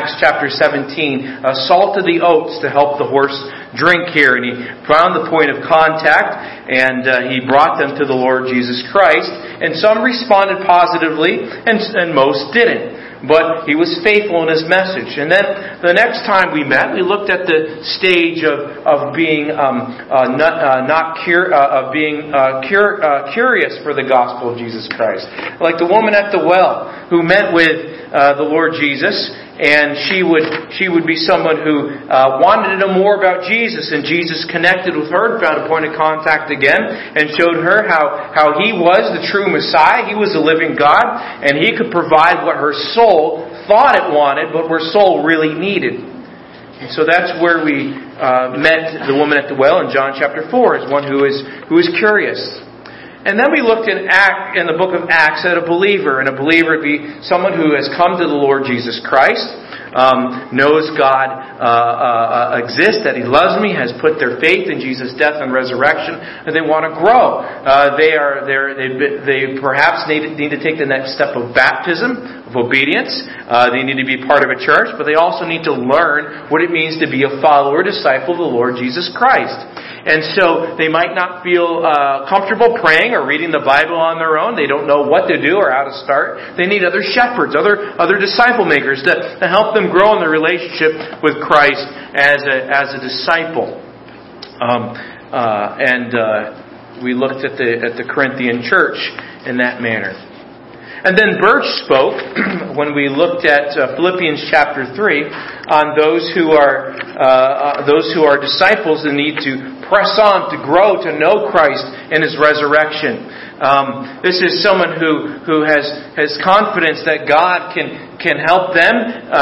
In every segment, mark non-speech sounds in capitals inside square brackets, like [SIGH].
Acts chapter 17, uh, salted the oats to help the horse drink here. And he found the point of contact and uh, he brought them to the Lord Jesus Christ. And some responded positively and, and most didn't but he was faithful in his message. And then the next time we met, we looked at the stage of, of being um, uh, not, uh, not cur- uh, of being uh, cur- uh, curious for the gospel of Jesus Christ, like the woman at the well who met with the Lord Jesus and she would she would be someone who uh, wanted to know more about Jesus, and Jesus connected with her and found a point of contact again, and showed her how how he was the true Messiah, he was the living God, and he could provide what her soul thought it wanted, but her soul really needed. And so that's where we uh, met the woman at the well in John chapter four, as one who is who is curious. And then we looked in, Act, in the book of Acts at a believer, and a believer would be someone who has come to the Lord Jesus Christ, um, knows God uh, uh, exists, that He loves me, has put their faith in Jesus' death and resurrection, and they want to grow. Uh, they are they they perhaps need, need to take the next step of baptism, of obedience. Uh, they need to be part of a church, but they also need to learn what it means to be a follower, disciple of the Lord Jesus Christ. And so they might not feel uh, comfortable praying or reading the Bible on their own. They don't know what to do or how to start. They need other shepherds, other other disciple makers to, to help them grow in their relationship with Christ as a as a disciple. Um, uh, and uh, we looked at the at the Corinthian church in that manner. And then Birch spoke [CLEARS THROAT] when we looked at uh, Philippians chapter three on those who are uh, uh, those who are disciples and need to press on to grow to know Christ and His resurrection. Um, this is someone who who has has confidence that God can can help them. Uh,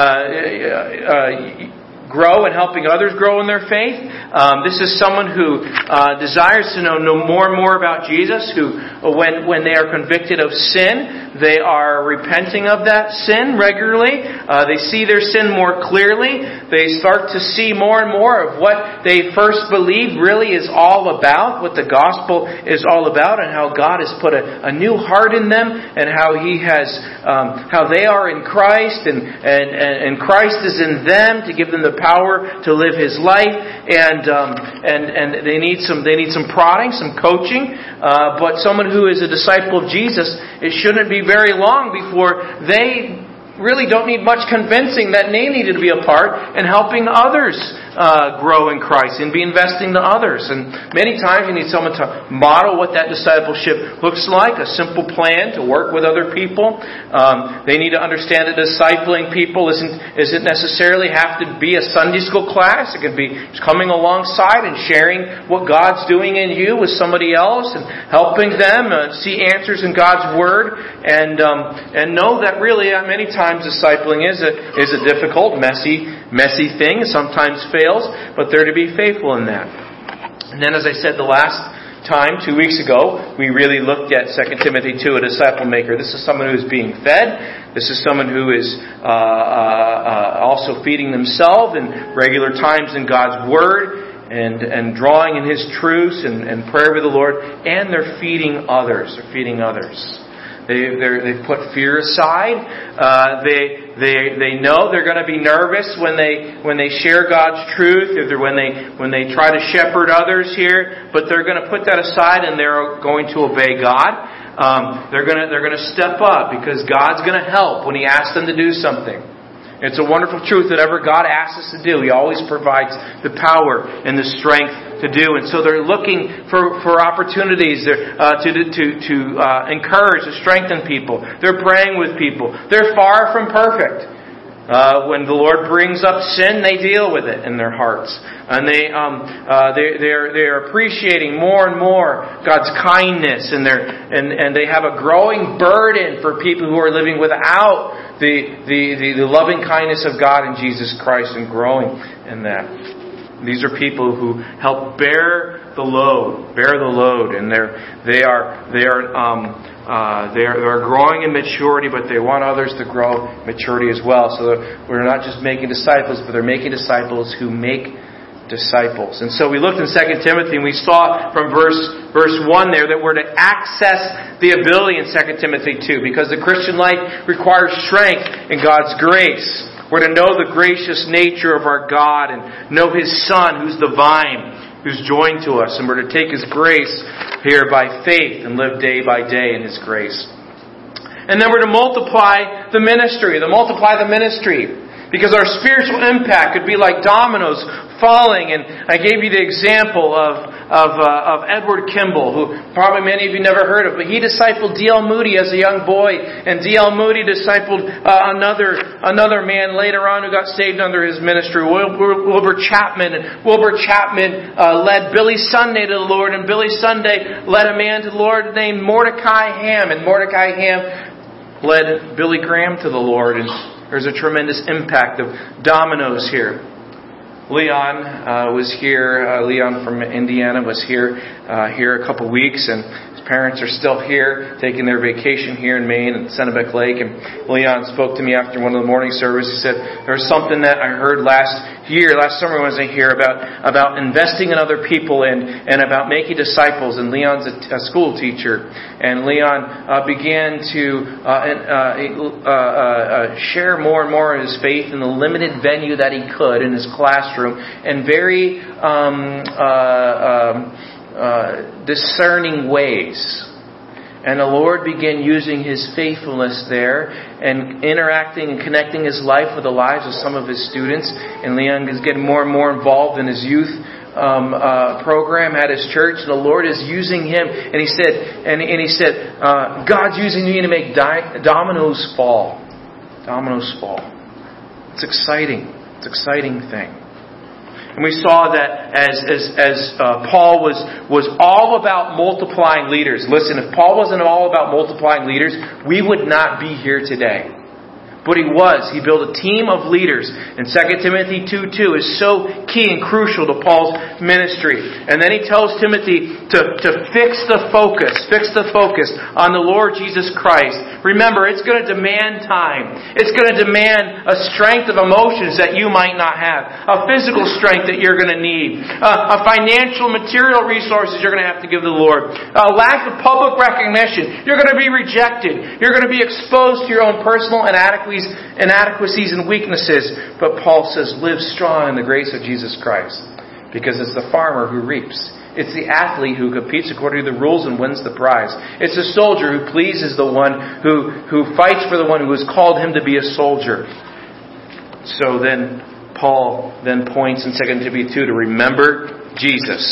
uh grow and helping others grow in their faith. Um, this is someone who uh, desires to know, know more and more about Jesus, who, when, when they are convicted of sin, they are repenting of that sin regularly. Uh, they see their sin more clearly. They start to see more and more of what they first believed really is all about, what the gospel is all about, and how God has put a, a new heart in them, and how He has, um, how they are in Christ, and, and, and Christ is in them to give them the power to live His life, and um, and and they need some they need some prodding, some coaching. Uh, but someone who is a disciple of Jesus, it shouldn't be very long before they really don't need much convincing that they needed to be a part in helping others uh, grow in Christ and be investing to others. And many times you need someone to model what that discipleship looks like, a simple plan to work with other people. Um, they need to understand that discipling people isn't, isn't necessarily have to be a Sunday school class. It can be coming alongside and sharing what God's doing in you with somebody else and helping them uh, see answers in God's Word and, um, and know that really uh, many times discipling is a, is a difficult, messy, messy thing. Sometimes fails but they're to be faithful in that. And then, as I said the last time, two weeks ago, we really looked at 2 Timothy 2, a disciple maker. This is someone who is being fed. This is someone who is uh, uh, uh, also feeding themselves in regular times in God's Word and, and drawing in His truths and, and prayer with the Lord. And they're feeding others. They're feeding others. They, they've put fear aside. Uh, they, they, they know they're going to be nervous when they, when they share God's truth, or when they, when they try to shepherd others here, but they're going to put that aside and they're going to obey God. Um, they're going to, they're going to step up because God's going to help when He asks them to do something. It's a wonderful truth that ever God asks us to do, He always provides the power and the strength to do. And so they're looking for, for opportunities uh, to, to, to uh, encourage, to strengthen people. They're praying with people. They're far from perfect. Uh, when the Lord brings up sin, they deal with it in their hearts, and they um, uh, they they're they're appreciating more and more God's kindness, and they're, and and they have a growing burden for people who are living without the the the, the loving kindness of God in Jesus Christ, and growing in that. These are people who help bear the load, bear the load, and they're they are they are um, uh, they're, they're growing in maturity, but they want others to grow maturity as well. So we're not just making disciples, but they're making disciples who make disciples. And so we looked in 2 Timothy and we saw from verse, verse 1 there that we're to access the ability in 2 Timothy 2 because the Christian life requires strength in God's grace. We're to know the gracious nature of our God and know His Son, who's the vine, who's joined to us. And we're to take His grace here by faith and live day by day in His grace. And then we're to multiply the ministry, to multiply the ministry. Because our spiritual impact could be like dominoes falling. And I gave you the example of, of, uh, of Edward Kimball, who probably many of you never heard of, but he discipled D.L. Moody as a young boy, and D.L. Moody discipled uh, another, another man later on who got saved under his ministry, Wilbur, Wilbur Chapman. And Wilbur Chapman uh, led Billy Sunday to the Lord, and Billy Sunday led a man to the Lord named Mordecai Ham, and Mordecai Ham led Billy Graham to the Lord. And there's a tremendous impact of dominoes here. Leon uh, was here. Uh, Leon from Indiana was here uh, here a couple weeks, and his parents are still here, taking their vacation here in Maine at Kennebec Lake. And Leon spoke to me after one of the morning services. He said there was something that I heard last year, last summer when I was here about about investing in other people and and about making disciples. And Leon's a, school teacher, and Leon uh, began to uh, uh, uh, share more and more of his faith in the limited venue that he could in his classroom, and very. Um, um, uh, discerning ways. And the Lord began using his faithfulness there and interacting and connecting his life with the lives of some of his students. And Leon is getting more and more involved in his youth um, uh, program at his church. The Lord is using him. And he said, and, and he said, uh, God's using me to make di- dominoes fall. Dominoes fall. It's exciting. It's an exciting thing. And we saw that as, as, as uh, Paul was, was all about multiplying leaders. Listen, if Paul wasn't all about multiplying leaders, we would not be here today. But he was. He built a team of leaders. And 2 Timothy 2 2 is so key and crucial to Paul's ministry. And then he tells Timothy to, to fix the focus, fix the focus on the Lord Jesus Christ. Remember, it's going to demand time. It's going to demand a strength of emotions that you might not have, a physical strength that you're going to need, uh, a financial, material resources you're going to have to give the Lord, a lack of public recognition. You're going to be rejected. You're going to be exposed to your own personal inadequacies and weaknesses. But Paul says, live strong in the grace of Jesus Christ. Because it's the farmer who reaps. It's the athlete who competes according to the rules and wins the prize. It's the soldier who pleases the one who, who fights for the one who has called him to be a soldier. So then Paul then points in 2 Timothy 2 to remember Jesus.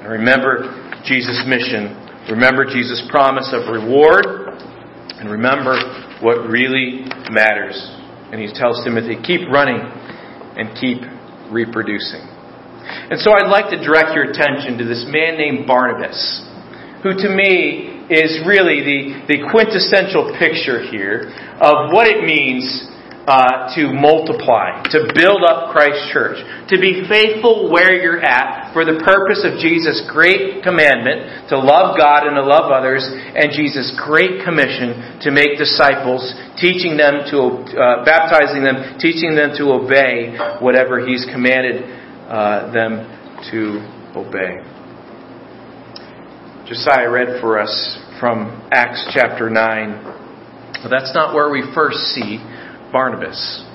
And remember Jesus' mission. Remember Jesus' promise of reward. And remember what really matters. And he tells Timothy, keep running and keep reproducing. And so I'd like to direct your attention to this man named Barnabas, who to me is really the, the quintessential picture here of what it means uh, to multiply, to build up Christ's church, to be faithful where you're at for the purpose of Jesus' great commandment to love God and to love others, and Jesus' great commission to make disciples, teaching them to, uh, baptizing them, teaching them to obey whatever He's commanded uh, them to obey. Josiah read for us from Acts chapter 9. But that's not where we first see Barnabas.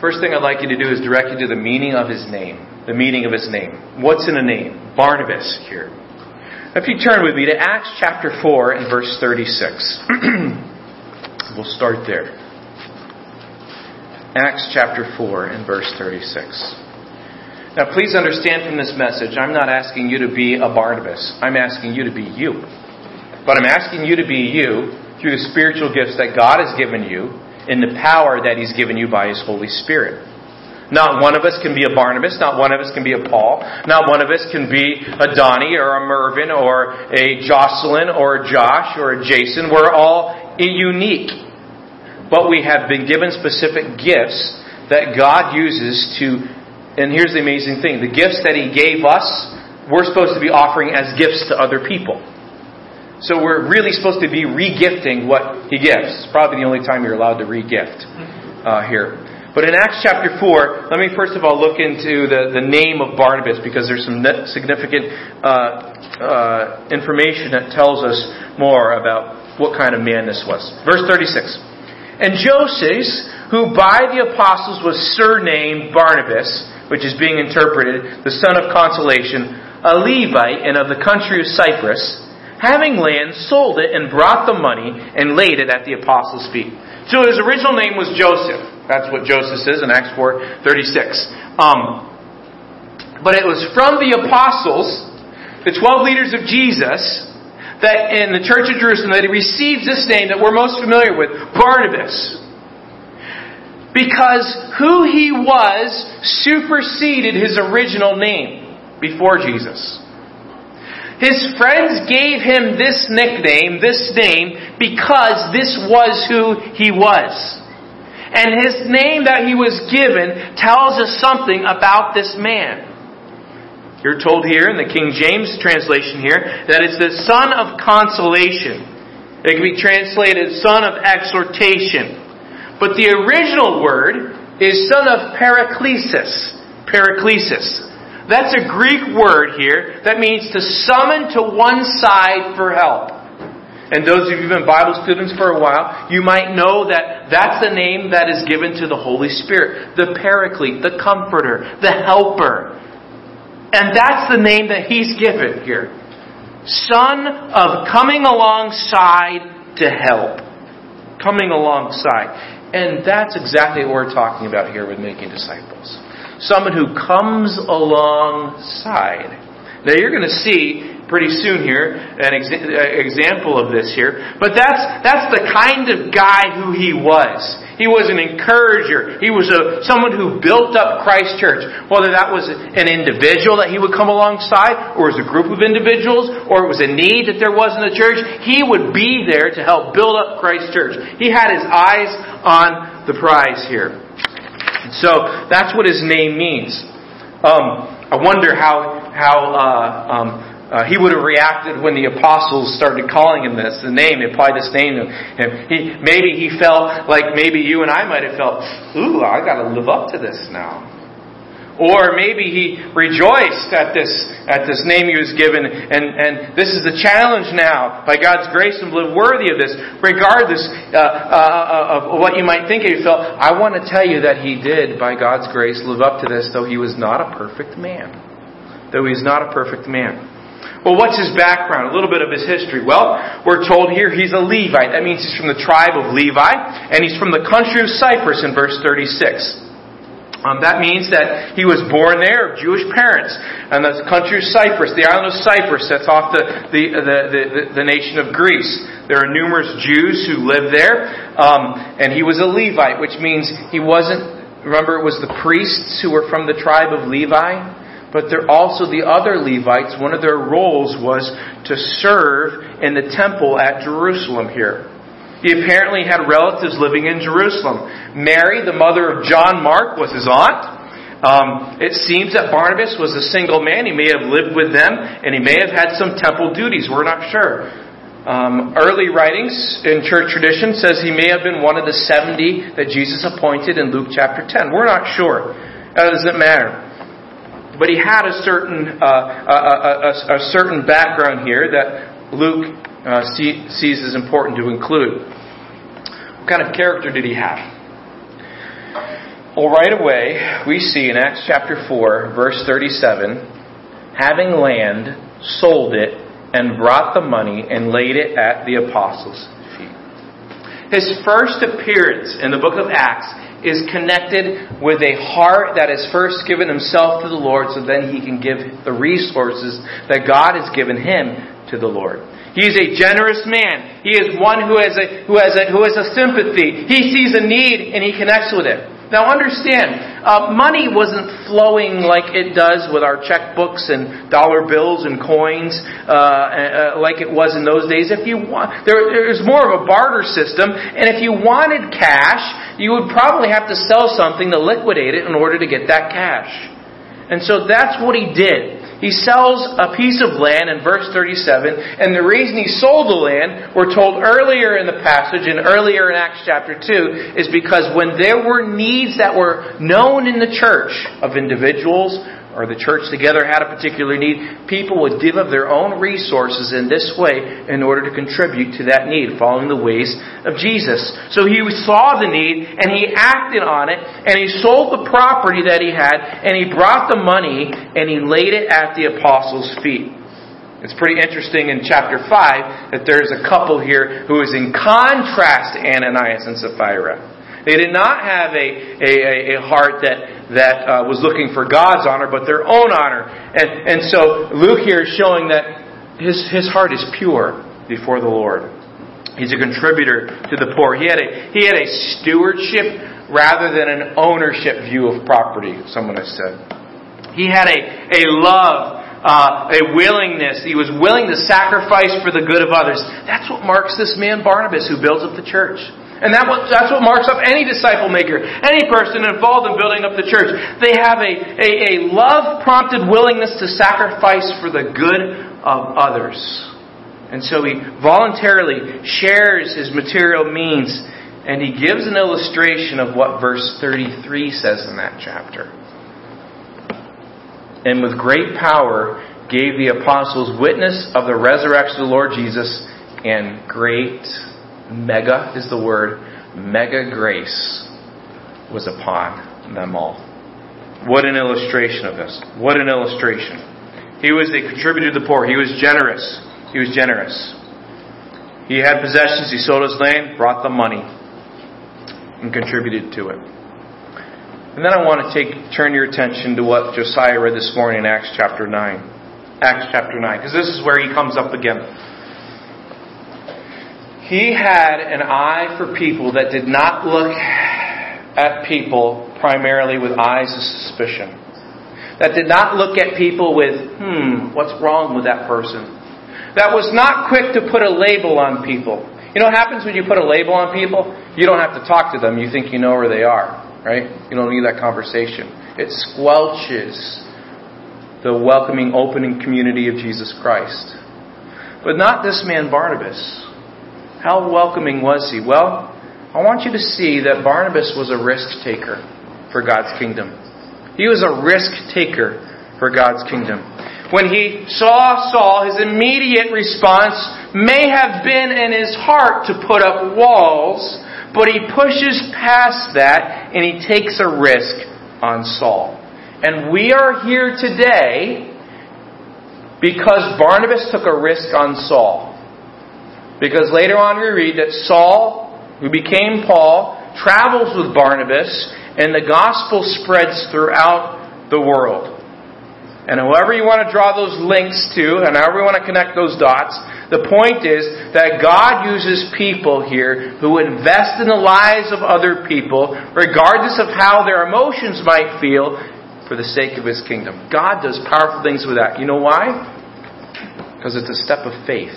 First thing I'd like you to do is direct you to the meaning of his name. The meaning of his name. What's in a name? Barnabas here. If you turn with me to Acts chapter 4 and verse 36. [CLEARS THROAT] we'll start there. Acts chapter 4 and verse 36. Now, please understand from this message, I'm not asking you to be a Barnabas. I'm asking you to be you. But I'm asking you to be you through the spiritual gifts that God has given you in the power that He's given you by His Holy Spirit. Not one of us can be a Barnabas. Not one of us can be a Paul. Not one of us can be a Donnie or a Mervyn or a Jocelyn or a Josh or a Jason. We're all unique. But we have been given specific gifts that God uses to, and here's the amazing thing the gifts that He gave us, we're supposed to be offering as gifts to other people. So we're really supposed to be regifting what he gives. It's probably the only time you're allowed to regift uh, here. But in Acts chapter 4, let me first of all look into the, the name of Barnabas because there's some significant uh, uh, information that tells us more about what kind of man this was. Verse 36. And Joseph, who by the apostles was surnamed Barnabas, which is being interpreted the son of consolation, a Levite and of the country of Cyprus, having land, sold it and brought the money and laid it at the apostles' feet. So his original name was Joseph. That's what Joseph is in Acts 4 36. Um, but it was from the apostles, the 12 leaders of Jesus, that in the church of Jerusalem that he receives this name that we're most familiar with, Barnabas. Because who he was superseded his original name before Jesus. His friends gave him this nickname, this name, because this was who he was. And his name that he was given tells us something about this man. You're told here in the King James translation here that it's the son of consolation. It can be translated son of exhortation. But the original word is son of paraklesis. Paraklesis. That's a Greek word here that means to summon to one side for help. And those of you who've been Bible students for a while, you might know that that's the name that is given to the Holy Spirit. The Paraclete, the Comforter, the Helper. And that's the name that he's given here. Son of coming alongside to help. Coming alongside. And that's exactly what we're talking about here with making disciples someone who comes alongside. Now you're going to see pretty soon here an exa- uh, example of this here, but that's that's the kind of guy who he was. He was an encourager. He was a someone who built up Christ Church. Whether that was an individual that he would come alongside, or as a group of individuals, or it was a need that there was in the church, he would be there to help build up Christ Church. He had his eyes on the prize here. So that's what his name means. Um, I wonder how how uh, um, uh, he would have reacted when the apostles started calling him this, the name, they applied this name to him. He, maybe he felt like maybe you and I might have felt, ooh, I got to live up to this now. Or maybe he rejoiced at this, at this name he was given, and, and this is the challenge now, by God's grace, and live worthy of this, regardless uh, uh, of what you might think of felt. I want to tell you that he did, by God's grace, live up to this, though he was not a perfect man. Though he's not a perfect man. Well, what's his background? A little bit of his history. Well, we're told here he's a Levite. That means he's from the tribe of Levi, and he's from the country of Cyprus in verse 36. Um, that means that he was born there of Jewish parents. And the country of Cyprus, the island of Cyprus, that's off the, the, the, the, the nation of Greece. There are numerous Jews who live there. Um, and he was a Levite, which means he wasn't, remember, it was the priests who were from the tribe of Levi. But there are also the other Levites, one of their roles was to serve in the temple at Jerusalem here. He apparently had relatives living in Jerusalem. Mary, the mother of John Mark, was his aunt. Um, it seems that Barnabas was a single man. He may have lived with them, and he may have had some temple duties. We're not sure. Um, early writings in church tradition says he may have been one of the seventy that Jesus appointed in Luke chapter ten. We're not sure. That doesn't matter. But he had a certain uh, a, a, a certain background here that Luke uh, see, sees as important to include. What kind of character did he have? Well, right away, we see in Acts chapter 4, verse 37, having land, sold it, and brought the money and laid it at the apostles' feet. His first appearance in the book of Acts is connected with a heart that has first given himself to the Lord so then he can give the resources that God has given him to the Lord. He is a generous man. He is one who has a, who has a, who has a sympathy. He sees a need and he connects with it. Now understand, uh, money wasn't flowing like it does with our checkbooks and dollar bills and coins, uh, uh, like it was in those days. If you want, there, there's more of a barter system, and if you wanted cash, you would probably have to sell something to liquidate it in order to get that cash. And so that's what he did. He sells a piece of land in verse 37, and the reason he sold the land, we're told earlier in the passage and earlier in Acts chapter 2, is because when there were needs that were known in the church of individuals or the church together had a particular need, people would give of their own resources in this way in order to contribute to that need, following the ways of Jesus. So he saw the need and he acted on it and he sold the property that he had and he brought the money and he laid it at the apostles' feet. It's pretty interesting in chapter 5 that there's a couple here who is in contrast to Ananias and Sapphira. They did not have a, a, a heart that, that uh, was looking for God's honor, but their own honor. And, and so Luke here is showing that his, his heart is pure before the Lord. He's a contributor to the poor. He had a, he had a stewardship rather than an ownership view of property, someone has said. He had a, a love uh, a willingness. He was willing to sacrifice for the good of others. That's what marks this man Barnabas who builds up the church. And that that's what marks up any disciple maker, any person involved in building up the church. They have a, a, a love prompted willingness to sacrifice for the good of others. And so he voluntarily shares his material means and he gives an illustration of what verse 33 says in that chapter. And with great power gave the apostles witness of the resurrection of the Lord Jesus and great mega is the word, mega grace was upon them all. What an illustration of this. What an illustration. He was a contributor to the poor. He was generous. He was generous. He had possessions. He sold his land, brought the money, and contributed to it. And then I want to take turn your attention to what Josiah read this morning in Acts chapter 9. Acts chapter 9, because this is where he comes up again. He had an eye for people that did not look at people primarily with eyes of suspicion. That did not look at people with, hmm, what's wrong with that person? That was not quick to put a label on people. You know what happens when you put a label on people? You don't have to talk to them. You think you know where they are, right? You don't need that conversation. It squelches the welcoming, opening community of Jesus Christ. But not this man Barnabas. How welcoming was he? Well, I want you to see that Barnabas was a risk taker for God's kingdom. He was a risk taker for God's kingdom. When he saw Saul, his immediate response may have been in his heart to put up walls, but he pushes past that and he takes a risk on Saul. And we are here today because Barnabas took a risk on Saul. Because later on we read that Saul, who became Paul, travels with Barnabas, and the gospel spreads throughout the world. And however you want to draw those links to, and however you want to connect those dots, the point is that God uses people here who invest in the lives of other people, regardless of how their emotions might feel, for the sake of His kingdom. God does powerful things with that. You know why? Because it's a step of faith.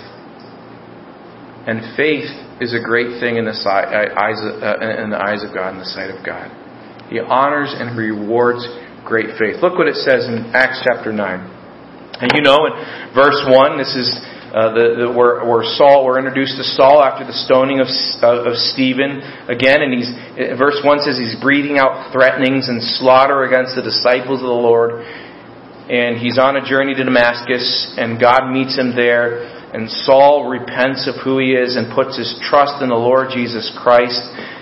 And faith is a great thing in the, eyes of, uh, in the eyes of God, in the sight of God. He honors and rewards great faith. Look what it says in Acts chapter 9. And you know, in verse 1, this is uh, the, the, where, where Saul, we're introduced to Saul after the stoning of, uh, of Stephen again, and he's, verse 1 says he's breathing out threatenings and slaughter against the disciples of the Lord. And he's on a journey to Damascus, and God meets him there and Saul repents of who he is and puts his trust in the Lord Jesus Christ.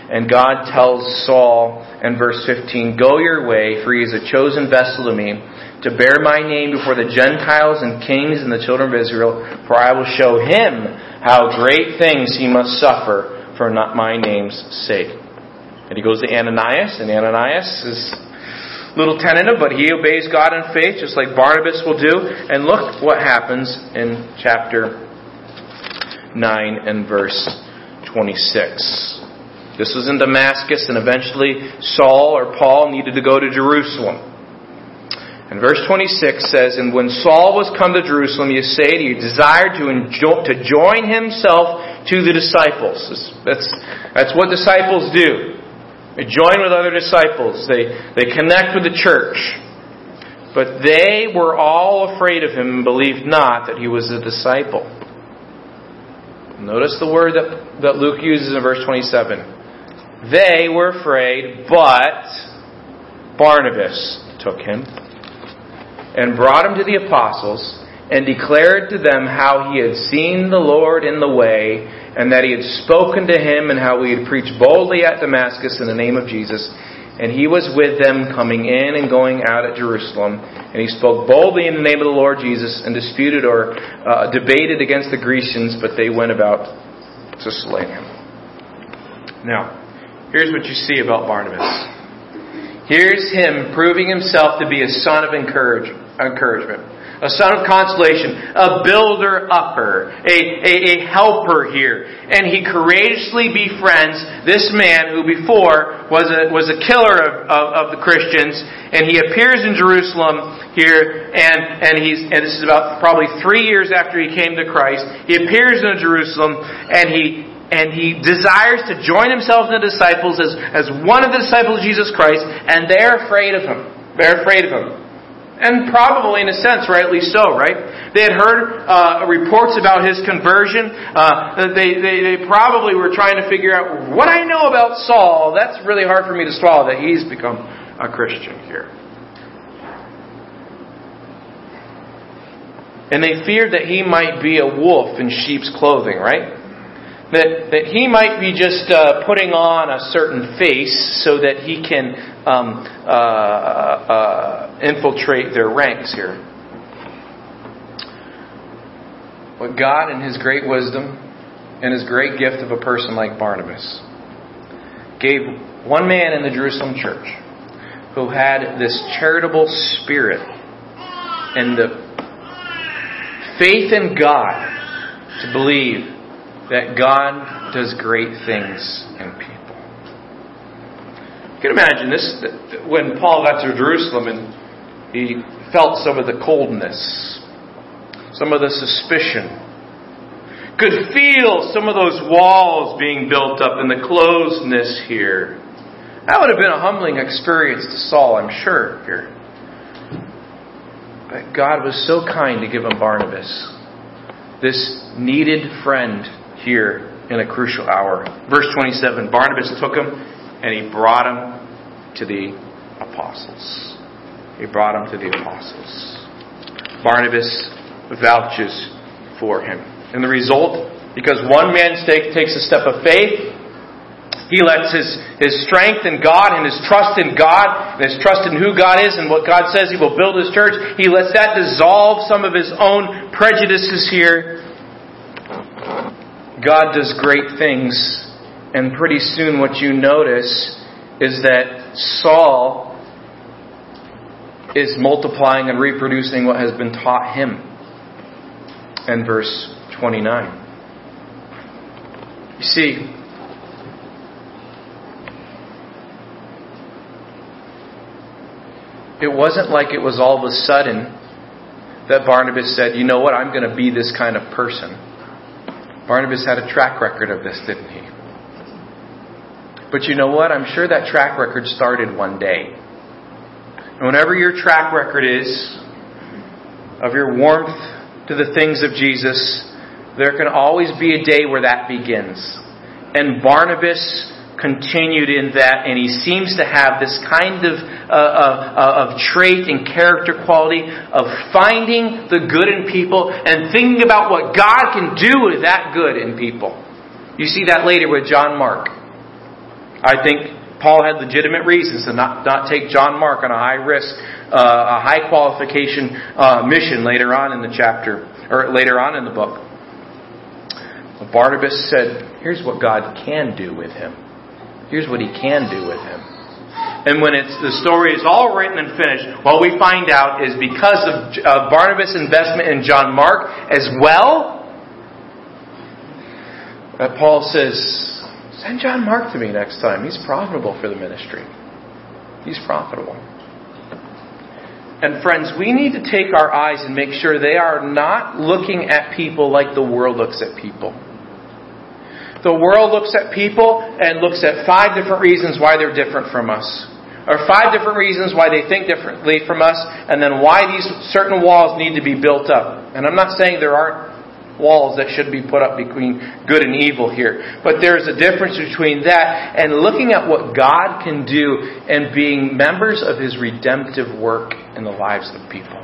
And God tells Saul in verse 15, Go your way, for he is a chosen vessel to me, to bear my name before the Gentiles and kings and the children of Israel, for I will show him how great things he must suffer for my name's sake. And he goes to Ananias, and Ananias is little tentative, but he obeys God in faith, just like Barnabas will do. And look what happens in chapter 9 and verse 26. This was in Damascus, and eventually Saul or Paul needed to go to Jerusalem. And verse 26 says, And when Saul was come to Jerusalem, you say he desired to, to join himself to the disciples. That's, that's what disciples do. They join with other disciples. They, they connect with the church. But they were all afraid of him and believed not that he was a disciple. Notice the word that, that Luke uses in verse 27. They were afraid, but Barnabas took him. and brought him to the apostles, and declared to them how he had seen the Lord in the way, and that he had spoken to him, and how he had preached boldly at Damascus in the name of Jesus. And he was with them, coming in and going out at Jerusalem. And he spoke boldly in the name of the Lord Jesus, and disputed or uh, debated against the Grecians, but they went about to slay him. Now, here's what you see about Barnabas. Here's him proving himself to be a son of encourage, encouragement, a son of consolation, a builder upper, a, a, a helper here. And he courageously befriends this man who before was a, was a killer of, of, of the Christians. And he appears in Jerusalem here, and, and he's, and this is about probably three years after he came to Christ. He appears in Jerusalem, and he, and he desires to join himself to the disciples as, as one of the disciples of Jesus Christ, and they're afraid of him. They're afraid of him. And probably, in a sense, rightly so, right? They had heard uh, reports about his conversion. Uh, they, they, they probably were trying to figure out what I know about Saul. That's really hard for me to swallow that he's become a Christian here. And they feared that he might be a wolf in sheep's clothing, right? That, that he might be just uh, putting on a certain face so that he can um, uh, uh, infiltrate their ranks here. But God, in His great wisdom and His great gift of a person like Barnabas, gave one man in the Jerusalem church who had this charitable spirit and the faith in God to believe that God does great things in people. You can imagine this when Paul got to Jerusalem and he felt some of the coldness, some of the suspicion, could feel some of those walls being built up and the closeness here. That would have been a humbling experience to Saul, I'm sure, here. But God was so kind to give him Barnabas, this needed friend here in a crucial hour. Verse 27 Barnabas took him and he brought him to the apostles. He brought him to the apostles. Barnabas vouches for him. And the result, because one man takes a step of faith, he lets his, his strength in God and his trust in God and his trust in who God is and what God says he will build his church. He lets that dissolve some of his own prejudices here God does great things, and pretty soon what you notice is that Saul is multiplying and reproducing what has been taught him. In verse 29. You see, it wasn't like it was all of a sudden that Barnabas said, you know what, I'm going to be this kind of person. Barnabas had a track record of this, didn't he? But you know what? I'm sure that track record started one day. And whatever your track record is of your warmth to the things of Jesus, there can always be a day where that begins. And Barnabas continued in that, and he seems to have this kind of, uh, uh, of trait and character quality of finding the good in people and thinking about what God can do with that good in people. You see that later with John Mark. I think Paul had legitimate reasons to not, not take John Mark on a high risk, uh, a high qualification uh, mission later on in the chapter, or later on in the book. Barnabas said, Here's what God can do with him. Here's what he can do with him. And when it's, the story is all written and finished, what we find out is because of uh, Barnabas' investment in John Mark as well, that Paul says, send John Mark to me next time. He's profitable for the ministry. He's profitable. And friends, we need to take our eyes and make sure they are not looking at people like the world looks at people. The world looks at people and looks at five different reasons why they're different from us. Or five different reasons why they think differently from us, and then why these certain walls need to be built up. And I'm not saying there aren't walls that should be put up between good and evil here. But there's a difference between that and looking at what God can do and being members of His redemptive work in the lives of people.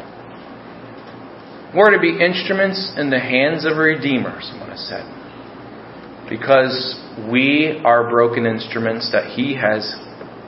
We're to be instruments in the hands of a Redeemer, someone has said. Because we are broken instruments that He has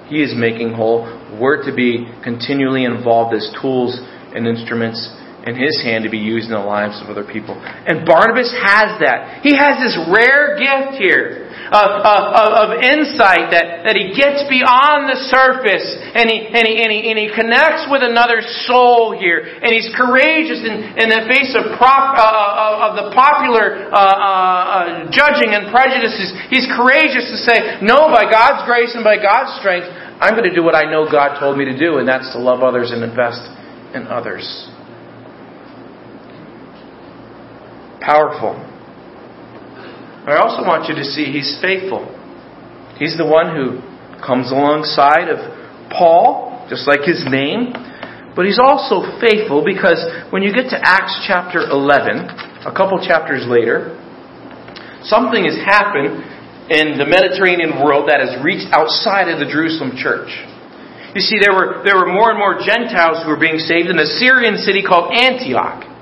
He is making whole. We're to be continually involved as tools and instruments in his hand to be used in the lives of other people. And Barnabas has that. He has this rare gift here of, of, of insight that, that he gets beyond the surface and he, and, he, and, he, and he connects with another soul here. And he's courageous in, in the face of, prop, uh, uh of the popular uh, uh, uh, judging and prejudices. He's courageous to say, no, by God's grace and by God's strength, I'm going to do what I know God told me to do, and that's to love others and invest in others. Powerful. I also want you to see he's faithful. He's the one who comes alongside of Paul, just like his name. But he's also faithful because when you get to Acts chapter 11, a couple chapters later, something has happened in the Mediterranean world that has reached outside of the Jerusalem church. You see, there were, there were more and more Gentiles who were being saved in a Syrian city called Antioch.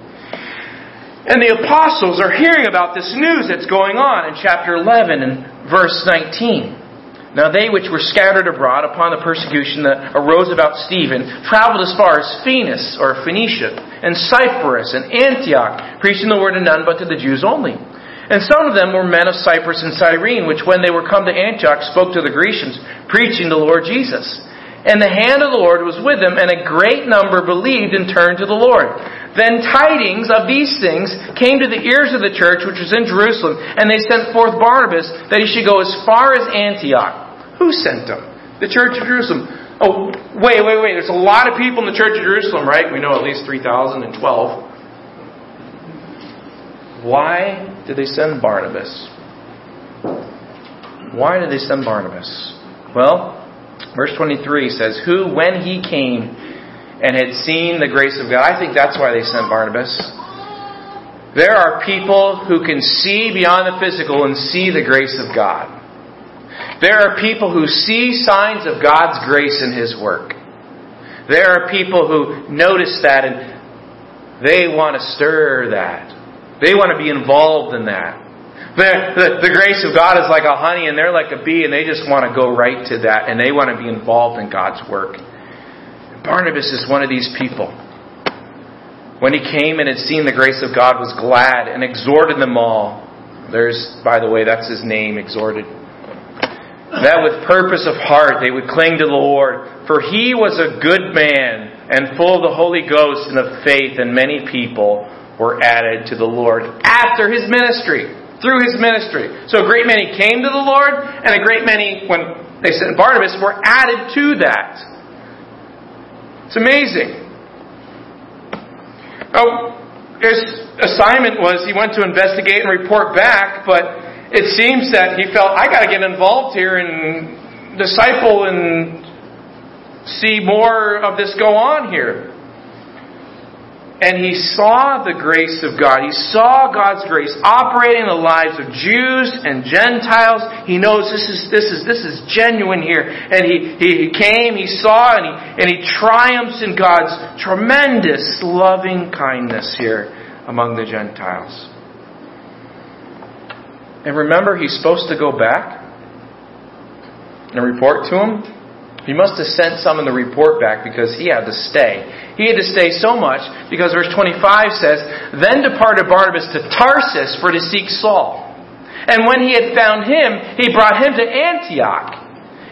And the apostles are hearing about this news that's going on in chapter 11 and verse 19. Now they which were scattered abroad upon the persecution that arose about Stephen traveled as far as Phoenix or Phoenicia and Cyprus and Antioch, preaching the word to none but to the Jews only. And some of them were men of Cyprus and Cyrene, which when they were come to Antioch spoke to the Grecians, preaching the Lord Jesus. And the hand of the Lord was with them, and a great number believed and turned to the Lord. Then tidings of these things came to the ears of the church which was in Jerusalem, and they sent forth Barnabas that he should go as far as Antioch. Who sent him? The church of Jerusalem. Oh, wait, wait, wait. There's a lot of people in the church of Jerusalem, right? We know at least 3,012. Why did they send Barnabas? Why did they send Barnabas? Well, Verse 23 says, Who, when he came and had seen the grace of God, I think that's why they sent Barnabas. There are people who can see beyond the physical and see the grace of God. There are people who see signs of God's grace in His work. There are people who notice that and they want to stir that. They want to be involved in that. The, the, grace of God is like a honey and they're like a bee and they just want to go right to that and they want to be involved in God's work. Barnabas is one of these people. When he came and had seen the grace of God was glad and exhorted them all. There's, by the way, that's his name, exhorted. That with purpose of heart they would cling to the Lord. For he was a good man and full of the Holy Ghost and of faith, and many people were added to the Lord after his ministry through his ministry. So a great many came to the Lord, and a great many, when they sent Barnabas, were added to that. It's amazing. Oh, his assignment was he went to investigate and report back, but it seems that he felt, I got to get involved here and disciple and see more of this go on here and he saw the grace of God. He saw God's grace operating in the lives of Jews and Gentiles. He knows this is this is this is genuine here. And he, he came, he saw, and he and he triumphs in God's tremendous loving kindness here among the Gentiles. And remember, he's supposed to go back and report to him. He must have sent some in the report back because he had to stay. He had to stay so much because verse 25 says, Then departed Barnabas to Tarsus for to seek Saul. And when he had found him, he brought him to Antioch.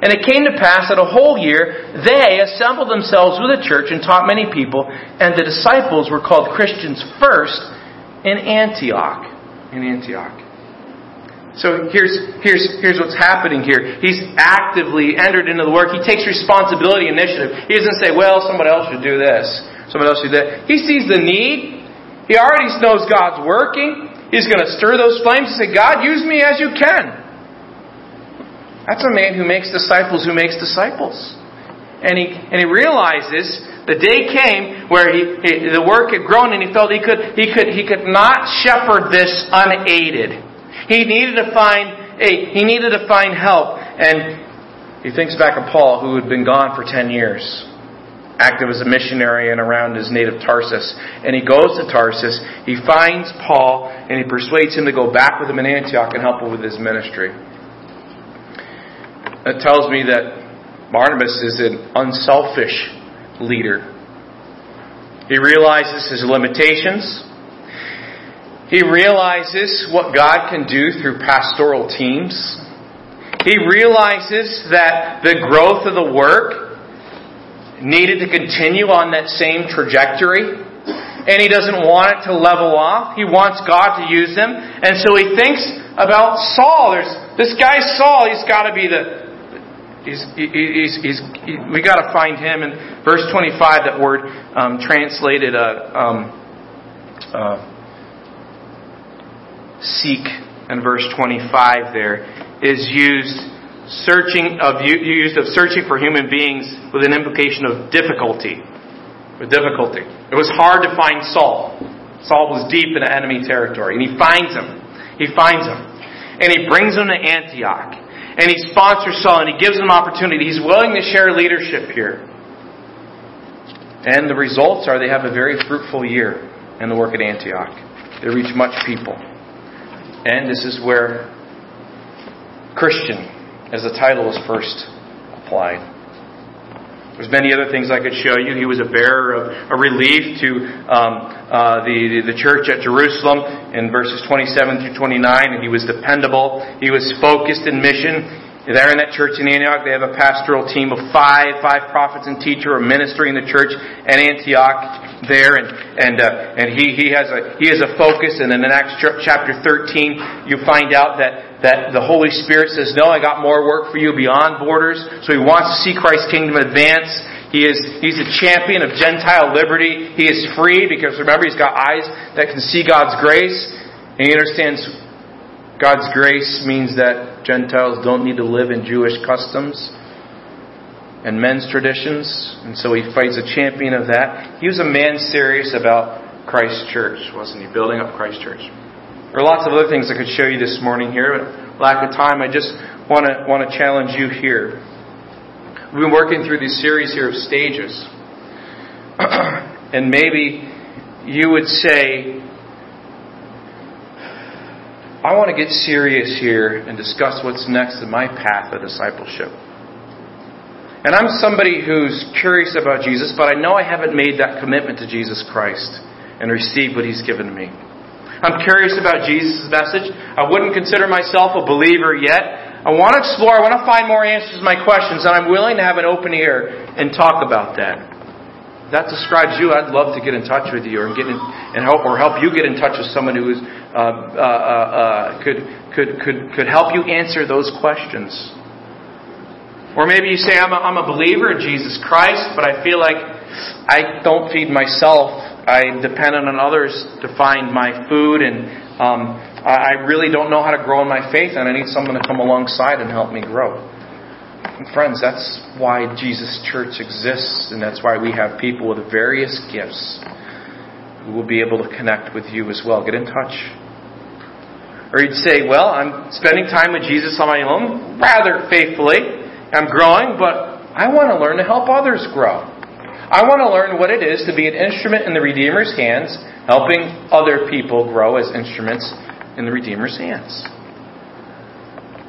And it came to pass that a whole year they assembled themselves with the church and taught many people, and the disciples were called Christians first in Antioch. In Antioch. So here's, here's, here's what's happening here. He's actively entered into the work. He takes responsibility, initiative. He doesn't say, well, somebody else should do this. Somebody else should do that. He sees the need. He already knows God's working. He's going to stir those flames and say, God, use me as you can. That's a man who makes disciples who makes disciples. And he, and he realizes the day came where he, he, the work had grown and he felt he could, he could, he could not shepherd this unaided. He needed to find a, he needed to find help. And he thinks back of Paul, who had been gone for 10 years. active as a missionary and around his native Tarsus. And he goes to Tarsus, he finds Paul, and he persuades him to go back with him in Antioch and help him with his ministry. It tells me that Barnabas is an unselfish leader. He realizes his limitations. He realizes what God can do through pastoral teams. He realizes that the growth of the work needed to continue on that same trajectory. And he doesn't want it to level off. He wants God to use him. And so he thinks about Saul. There's this guy Saul. He's got to be the. He's, he's, he's, he, we got to find him. In verse 25, that word um, translated uh, um, uh, seek in verse 25 there is used searching of used of searching for human beings with an implication of difficulty. With difficulty. It was hard to find Saul. Saul was deep in enemy territory, and he finds him. He finds him. And he brings him to Antioch. And he sponsors Saul and he gives him opportunity. He's willing to share leadership here. And the results are they have a very fruitful year in the work at Antioch. They reach much people. And this is where Christian as the title was first applied. There's many other things I could show you. He was a bearer of a relief to um, uh, the, the church at Jerusalem in verses 27 through 29, and he was dependable. He was focused in mission. There in that church in Antioch, they have a pastoral team of five, five prophets and teacher are ministering the church at Antioch there, and and uh, and he he has a he has a focus. And in the next chapter 13, you find out that that the Holy Spirit says, "No, I got more work for you beyond borders." So he wants to see Christ's kingdom advance. He is he's a champion of Gentile liberty. He is free because remember he's got eyes that can see God's grace, and he understands God's grace means that Gentiles don't need to live in Jewish customs and men's traditions, and so he fights a champion of that. He was a man serious about Christ Church, wasn't he? Building up Christ Church. There are lots of other things I could show you this morning here, but lack of time, I just want to want to challenge you here. We've been working through this series here of stages, [CLEARS THROAT] and maybe you would say, I want to get serious here and discuss what's next in my path of discipleship. And I'm somebody who's curious about Jesus, but I know I haven't made that commitment to Jesus Christ and received what He's given me. I'm curious about Jesus' message. I wouldn't consider myself a believer yet. I want to explore, I want to find more answers to my questions, and I'm willing to have an open ear and talk about that that describes you, I'd love to get in touch with you or get in, and help or help you get in touch with someone who is, uh, uh, uh, could could could could help you answer those questions. Or maybe you say, I'm a, I'm a believer in Jesus Christ, but I feel like I don't feed myself. I depend on others to find my food, and um, I really don't know how to grow in my faith, and I need someone to come alongside and help me grow. Friends, that's why Jesus Church exists, and that's why we have people with various gifts who will be able to connect with you as well. Get in touch. Or you'd say, Well, I'm spending time with Jesus on my own, rather faithfully. I'm growing, but I want to learn to help others grow. I want to learn what it is to be an instrument in the Redeemer's hands, helping other people grow as instruments in the Redeemer's hands.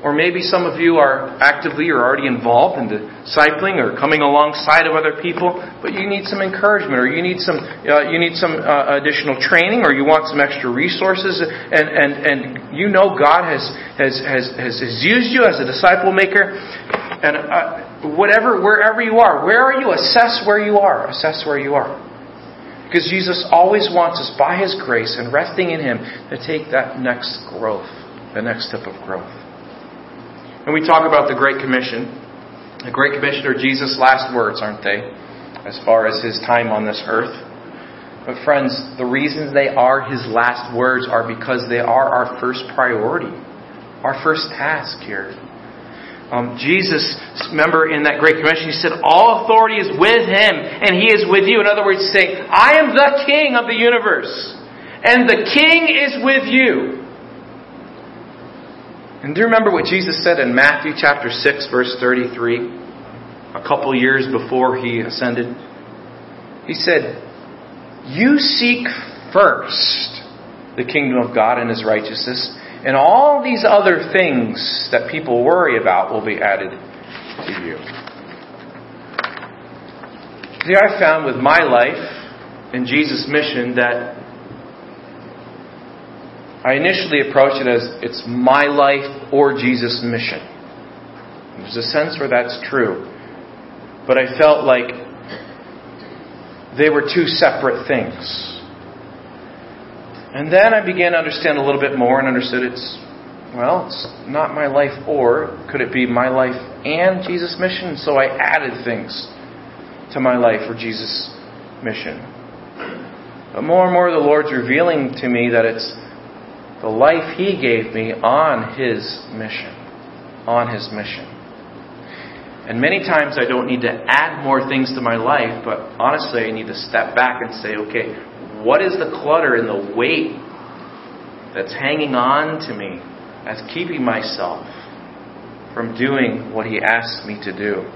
Or maybe some of you are actively or already involved in discipling or coming alongside of other people, but you need some encouragement or you need some, uh, you need some uh, additional training or you want some extra resources and, and, and you know God has, has, has, has, used you as a disciple maker. And uh, whatever, wherever you are, where are you? Assess where you are. Assess where you are. Because Jesus always wants us, by His grace and resting in Him, to take that next growth, the next step of growth. And we talk about the Great Commission. The Great Commission are Jesus' last words, aren't they? As far as his time on this earth. But friends, the reasons they are his last words are because they are our first priority, our first task here. Um, Jesus, remember in that Great Commission, he said, All authority is with him, and he is with you. In other words, saying, I am the king of the universe, and the king is with you. And do you remember what Jesus said in Matthew chapter 6, verse 33? A couple years before he ascended. He said, You seek first the kingdom of God and his righteousness, and all these other things that people worry about will be added to you. See, I found with my life and Jesus' mission that I initially approached it as it's my life or Jesus' mission. There's a sense where that's true. But I felt like they were two separate things. And then I began to understand a little bit more and understood it's, well, it's not my life or, could it be my life and Jesus' mission? So I added things to my life for Jesus' mission. But more and more the Lord's revealing to me that it's the life He gave me on His mission. On His mission. And many times I don't need to add more things to my life, but honestly, I need to step back and say, okay, what is the clutter and the weight that's hanging on to me that's keeping myself from doing what He asks me to do?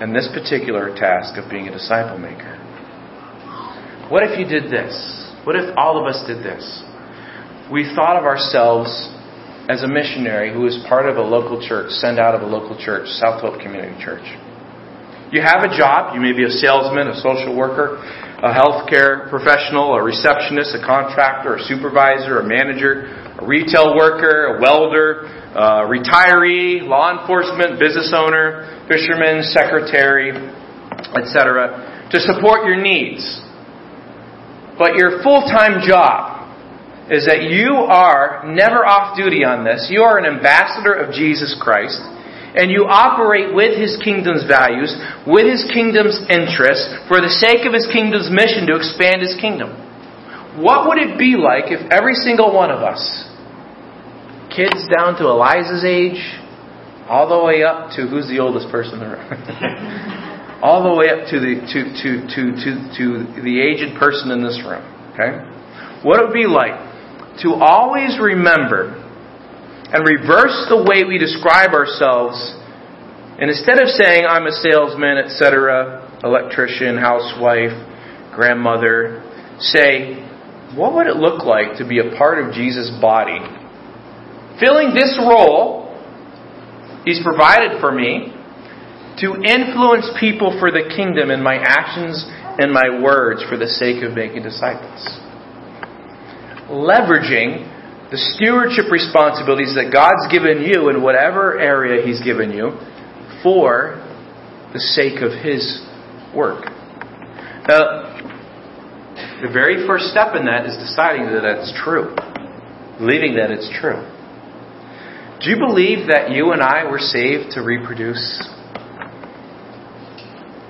And this particular task of being a disciple maker. What if you did this? What if all of us did this? We thought of ourselves as a missionary who is part of a local church, sent out of a local church, South Hope Community Church. You have a job. You may be a salesman, a social worker, a healthcare professional, a receptionist, a contractor, a supervisor, a manager, a retail worker, a welder, a retiree, law enforcement, business owner, fisherman, secretary, etc., to support your needs. But your full-time job is that you are never off duty on this. You are an ambassador of Jesus Christ, and you operate with His kingdom's values, with His kingdom's interests, for the sake of His kingdom's mission to expand His kingdom. What would it be like if every single one of us, kids down to Eliza's age, all the way up to who's the oldest person in the room? [LAUGHS] all the way up to the to, to, to, to, to the aged person in this room. Okay? What would it would be like to always remember and reverse the way we describe ourselves. And instead of saying, I'm a salesman, etc., electrician, housewife, grandmother, say, what would it look like to be a part of Jesus' body? Filling this role He's provided for me to influence people for the kingdom in my actions and my words for the sake of making disciples leveraging the stewardship responsibilities that God's given you in whatever area He's given you for the sake of His work. Now, the very first step in that is deciding that that's true, believing that it's true. Do you believe that you and I were saved to reproduce?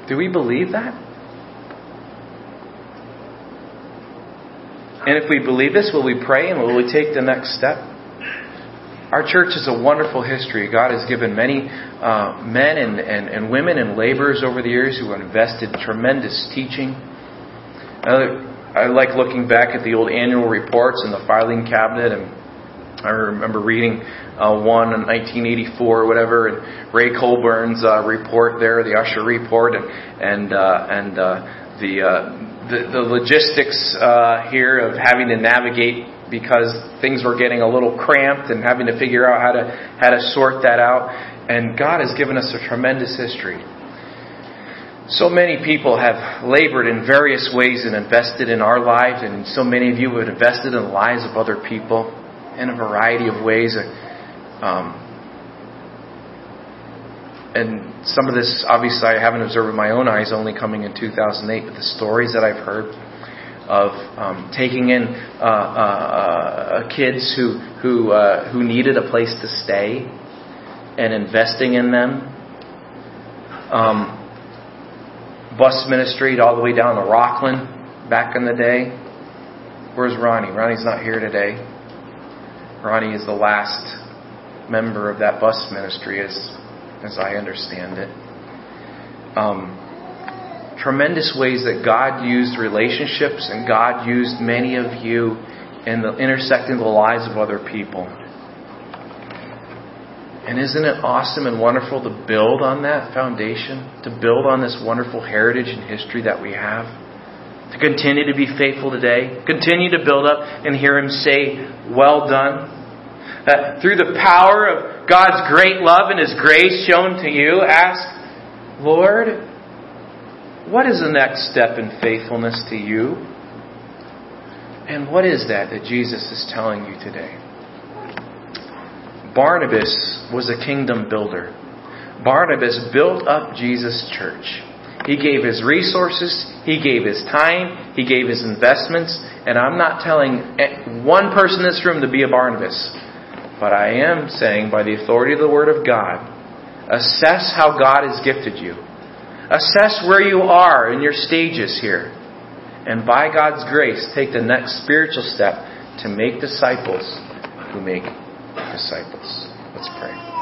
Do we believe that? And if we believe this, will we pray and will we take the next step? Our church has a wonderful history. God has given many uh, men and, and, and, women and laborers over the years who have invested tremendous teaching. Uh, I like looking back at the old annual reports in the filing cabinet, and I remember reading uh, one in 1984 or whatever, and Ray Colburn's uh, report there, the Usher report, and and uh, and uh, the the, the logistics uh, here of having to navigate because things were getting a little cramped and having to figure out how to how to sort that out. And God has given us a tremendous history. So many people have labored in various ways and invested in our lives, and so many of you have invested in the lives of other people in a variety of ways. Um, and some of this, obviously, I haven't observed with my own eyes, only coming in 2008, but the stories that I've heard of um, taking in uh, uh, uh, kids who who uh, who needed a place to stay and investing in them. Um, bus ministry all the way down to Rockland back in the day. Where's Ronnie? Ronnie's not here today. Ronnie is the last member of that bus ministry, as as I understand it. Um, tremendous ways that God used relationships and God used many of you in the intersecting the lives of other people. And isn't it awesome and wonderful to build on that foundation, to build on this wonderful heritage and history that we have? to continue to be faithful today, continue to build up and hear Him say, Well done. Uh, through the power of God's great love and His grace shown to you, ask, Lord, what is the next step in faithfulness to you? And what is that that Jesus is telling you today? Barnabas was a kingdom builder. Barnabas built up Jesus' church. He gave his resources, he gave his time, he gave his investments, and I'm not telling one person in this room to be a Barnabas, but I am saying by the authority of the Word of God, assess how God has gifted you. Assess where you are in your stages here. And by God's grace, take the next spiritual step to make disciples who make disciples. Let's pray.